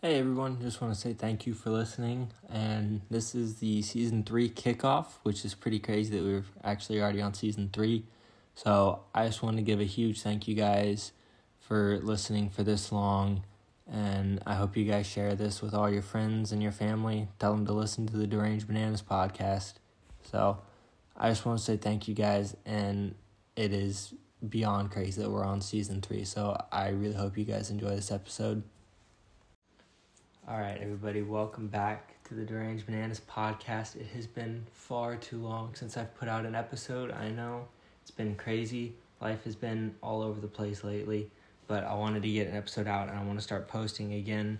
Hey everyone, just want to say thank you for listening. And this is the season three kickoff, which is pretty crazy that we're actually already on season three. So I just want to give a huge thank you guys for listening for this long. And I hope you guys share this with all your friends and your family. Tell them to listen to the Deranged Bananas podcast. So I just want to say thank you guys. And it is beyond crazy that we're on season three. So I really hope you guys enjoy this episode. All right, everybody, welcome back to the Deranged Bananas podcast. It has been far too long since I've put out an episode. I know it's been crazy. Life has been all over the place lately, but I wanted to get an episode out and I want to start posting again,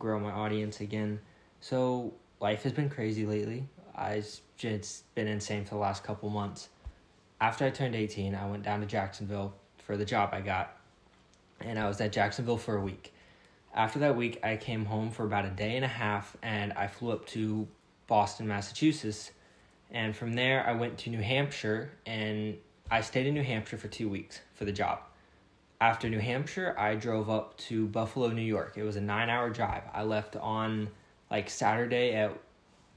grow my audience again. So, life has been crazy lately. I it's been insane for the last couple months. After I turned 18, I went down to Jacksonville for the job I got, and I was at Jacksonville for a week after that week, I came home for about a day and a half and I flew up to Boston, Massachusetts. And from there, I went to New Hampshire and I stayed in New Hampshire for two weeks for the job. After New Hampshire, I drove up to Buffalo, New York. It was a nine hour drive. I left on like Saturday at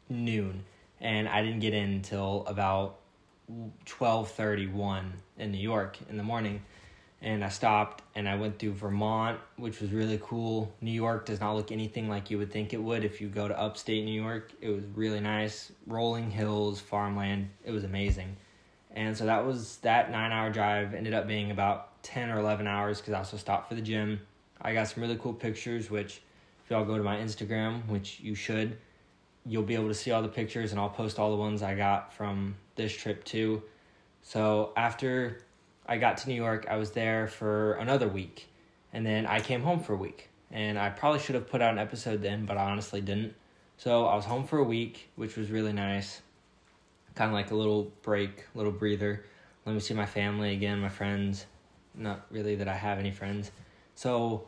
noon and I didn't get in until about 12:31 in New York in the morning and I stopped and I went through Vermont, which was really cool. New York does not look anything like you would think it would if you go to upstate New York. It was really nice, rolling hills, farmland. It was amazing. And so that was that 9-hour drive ended up being about 10 or 11 hours cuz I also stopped for the gym. I got some really cool pictures which if y'all go to my Instagram, which you should, you'll be able to see all the pictures and I'll post all the ones I got from this trip too. So after I got to New York. I was there for another week, and then I came home for a week. And I probably should have put out an episode then, but I honestly didn't. So I was home for a week, which was really nice. Kind of like a little break, little breather. Let me see my family again, my friends. Not really that I have any friends. So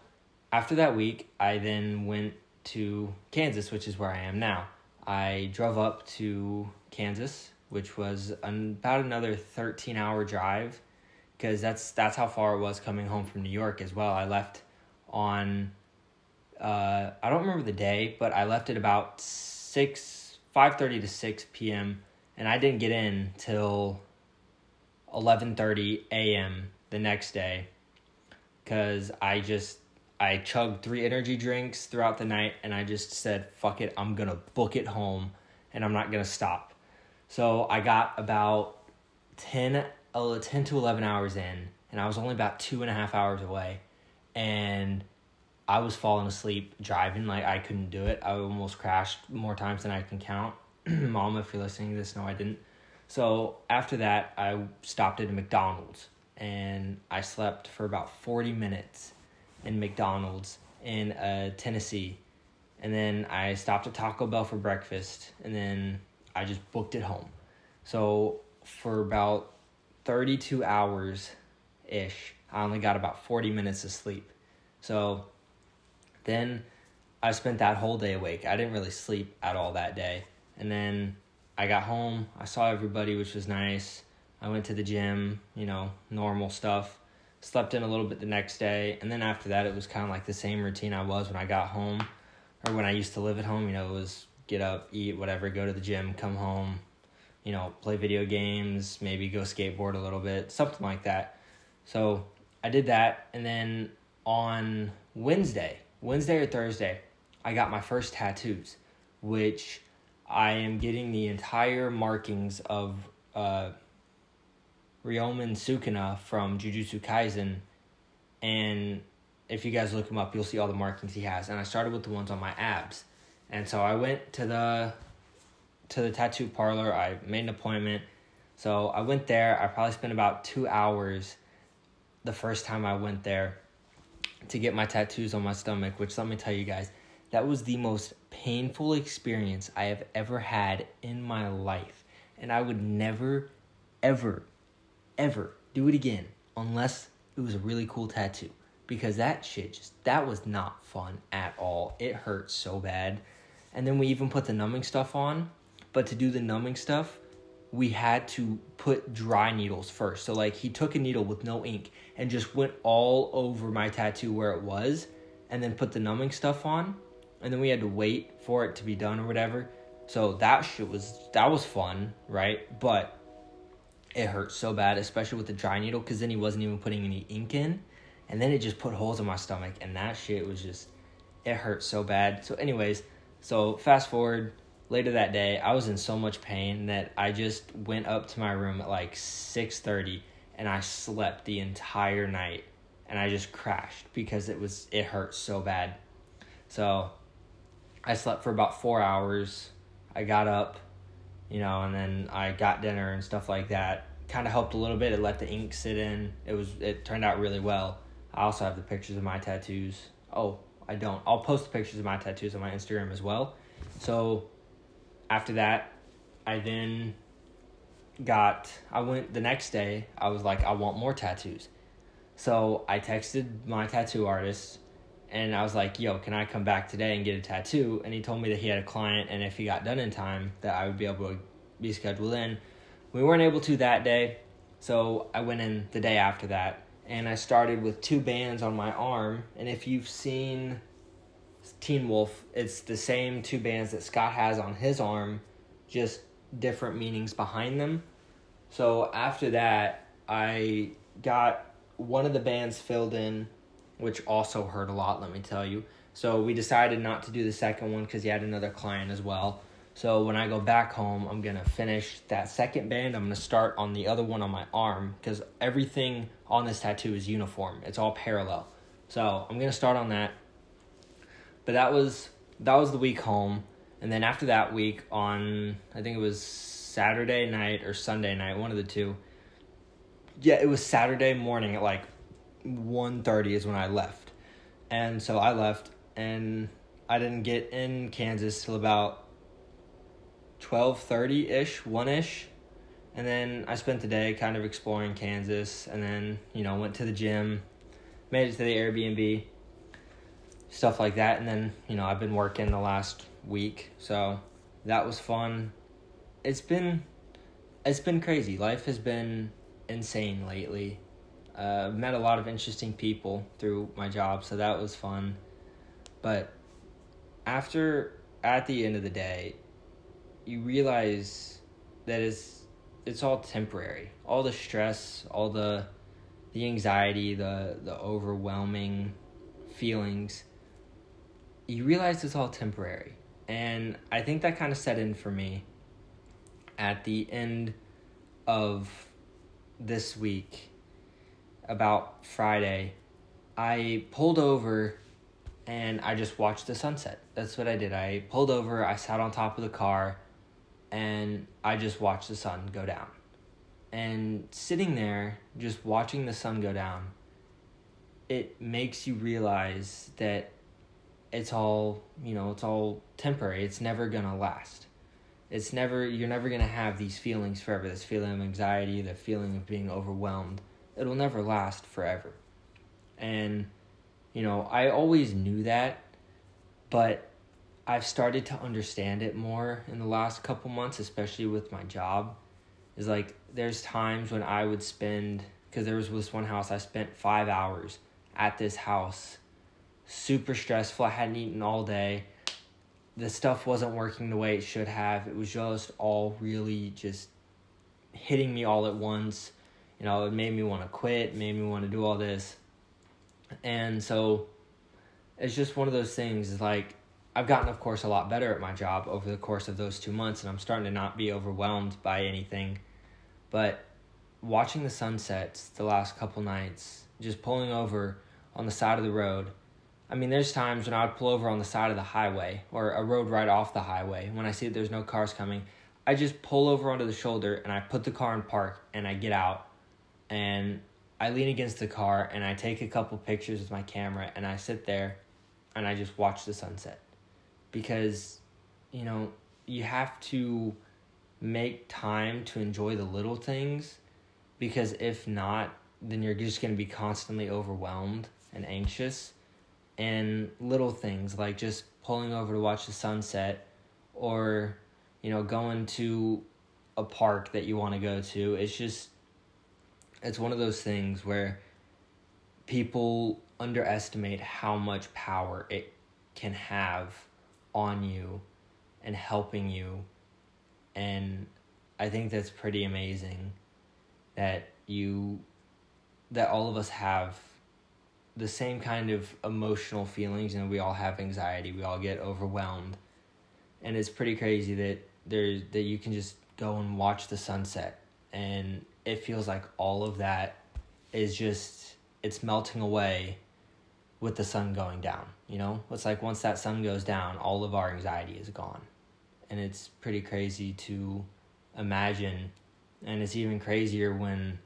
after that week, I then went to Kansas, which is where I am now. I drove up to Kansas, which was an, about another 13 hour drive because that's that's how far it was coming home from New York as well. I left on uh, I don't remember the day, but I left at about six five thirty to six p.m. and I didn't get in till eleven thirty a.m. the next day because I just I chugged three energy drinks throughout the night and I just said fuck it I'm gonna book it home and I'm not gonna stop. So I got about ten 10 to 11 hours in, and I was only about two and a half hours away. And I was falling asleep driving. Like, I couldn't do it. I almost crashed more times than I can count. Mom, if you're listening to this, no, I didn't. So after that, I stopped at a McDonald's and I slept for about 40 minutes in McDonald's in uh, Tennessee. And then I stopped at Taco Bell for breakfast and then I just booked it home. So for about 32 hours ish. I only got about 40 minutes of sleep. So then I spent that whole day awake. I didn't really sleep at all that day. And then I got home, I saw everybody, which was nice. I went to the gym, you know, normal stuff. Slept in a little bit the next day. And then after that, it was kind of like the same routine I was when I got home or when I used to live at home. You know, it was get up, eat, whatever, go to the gym, come home, you know, play video games, maybe go skateboard a little bit, something like that. So I did that, and then on Wednesday, Wednesday or Thursday, I got my first tattoos, which I am getting the entire markings of uh, Ryomen Sukuna from Jujutsu Kaisen, and if you guys look him up, you'll see all the markings he has. And I started with the ones on my abs, and so I went to the to the tattoo parlor. I made an appointment. So I went there. I probably spent about two hours the first time I went there to get my tattoos on my stomach, which let me tell you guys, that was the most painful experience I have ever had in my life. And I would never, ever, ever do it again unless it was a really cool tattoo. Because that shit just, that was not fun at all. It hurt so bad. And then we even put the numbing stuff on but to do the numbing stuff, we had to put dry needles first. So like he took a needle with no ink and just went all over my tattoo where it was and then put the numbing stuff on and then we had to wait for it to be done or whatever. So that shit was that was fun, right? But it hurt so bad, especially with the dry needle, because then he wasn't even putting any ink in, and then it just put holes in my stomach, and that shit was just it hurt so bad. So, anyways, so fast forward later that day, I was in so much pain that I just went up to my room at like six thirty, and I slept the entire night, and I just crashed because it was it hurt so bad. So, I slept for about four hours. I got up you know, and then I got dinner and stuff like that. Kind of helped a little bit. It let the ink sit in. It was it turned out really well. I also have the pictures of my tattoos. Oh, I don't. I'll post the pictures of my tattoos on my Instagram as well. So after that, I then got I went the next day. I was like I want more tattoos. So I texted my tattoo artist and I was like, yo, can I come back today and get a tattoo? And he told me that he had a client, and if he got done in time, that I would be able to be scheduled in. We weren't able to that day, so I went in the day after that, and I started with two bands on my arm. And if you've seen Teen Wolf, it's the same two bands that Scott has on his arm, just different meanings behind them. So after that, I got one of the bands filled in which also hurt a lot, let me tell you. So we decided not to do the second one because he had another client as well. So when I go back home, I'm gonna finish that second band. I'm gonna start on the other one on my arm because everything on this tattoo is uniform. It's all parallel. So I'm gonna start on that. But that was that was the week home, and then after that week on I think it was Saturday night or Sunday night, one of the two. Yeah, it was Saturday morning at like 1.30 is when I left. And so I left and I didn't get in Kansas till about 12.30ish, 1ish. And then I spent the day kind of exploring Kansas and then, you know, went to the gym, made it to the Airbnb, stuff like that. And then, you know, I've been working the last week. So that was fun. It's been it's been crazy. Life has been insane lately uh, met a lot of interesting people through my job, so that was fun. But after, at the end of the day, you realize that it's it's all temporary. All the stress, all the the anxiety, the the overwhelming feelings. You realize it's all temporary, and I think that kind of set in for me at the end of this week about Friday, I pulled over and I just watched the sunset. That's what I did. I pulled over, I sat on top of the car, and I just watched the sun go down. And sitting there, just watching the sun go down, it makes you realize that it's all, you know, it's all temporary. It's never to last. It's never, you're never to have these feelings forever this feeling of anxiety, the feeling of being overwhelmed it'll never last forever. And, you know, I always knew that, but I've started to understand it more in the last couple months, especially with my job. Is like there's times when I would spend because there was this one house I spent five hours at this house, super stressful. I hadn't eaten all day. The stuff wasn't working the way it should have. It was just all really just hitting me all at once you know, it made me want to quit, made me want to do all this. And so it's just one of those things like I've gotten of course a lot better at my job over the course of those 2 months and I'm starting to not be overwhelmed by anything. But watching the sunsets the last couple nights, just pulling over on the side of the road. I mean, there's times when I would pull over on the side of the highway or a road right off the highway when I see that there's no cars coming. I just pull over onto the shoulder and I put the car in park and I get out and I lean against the car and I take a couple pictures with my camera and I sit there and I just watch the sunset. Because, you know, you have to make time to enjoy the little things because if not, then you're just going to be constantly overwhelmed and anxious. And little things like just pulling over to watch the sunset or, you know, going to a park that you want to go to, it's just it's one of those things where people underestimate how much power it can have on you and helping you. And I think that's pretty amazing that you that all of us have the same kind of emotional feelings and we all have anxiety we all get overwhelmed and it's pretty crazy that there that you can just go and watch the sunset and it feels like all of that is just it's melting away with the sun going down you know it's like once that sun goes down all of our anxiety is gone and it's pretty crazy to imagine and it's even crazier when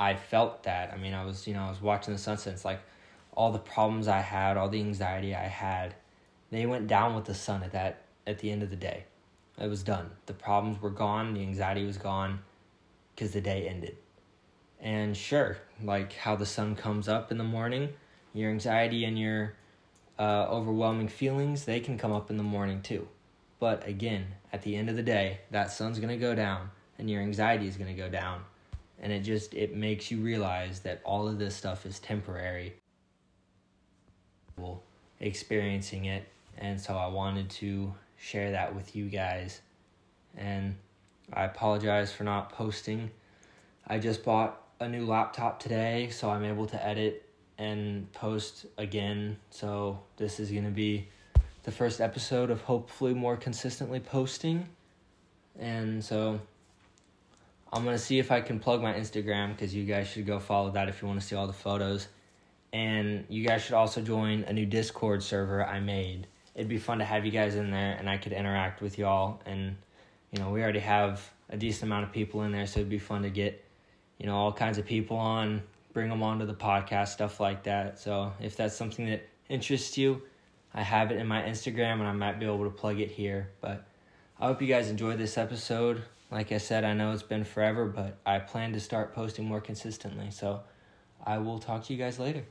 I felt that. I mean, I was, you know, I was watching the sunset. It's like all the problems I had, all the anxiety I had, they went down with the sun at that at the end of the day. It was done. The problems were gone, the anxiety was gone cuz the day ended. And sure, like how the sun comes up in the morning, your anxiety and your uh, overwhelming feelings, they can come up in the morning too. But again, at the end of the day, that sun's going to go down and your anxiety is going to go down and it just it makes you realize that all of this stuff is temporary experiencing it and so i wanted to share that with you guys. And i apologize for not posting. I just bought a new laptop today so i'm able to edit and post again. So this is going to be the first episode of hopefully more consistently posting. And so I'm gonna see if I can plug my Instagram because you guys should go follow that if you want to see all the photos. And you guys should also join a new Discord server I made. It'd be fun to have you guys in there, and I could interact with y'all. And you know, we already have a decent amount of people in there, so it'd be fun to get you know all kinds of people on, bring them onto the podcast, stuff like that. So if that's something that interests you, I have it in my Instagram, and I might be able to plug it here. But I hope you guys enjoyed this episode. Like I said, I know it's been forever, but I plan to start posting more consistently. So I will talk to you guys later.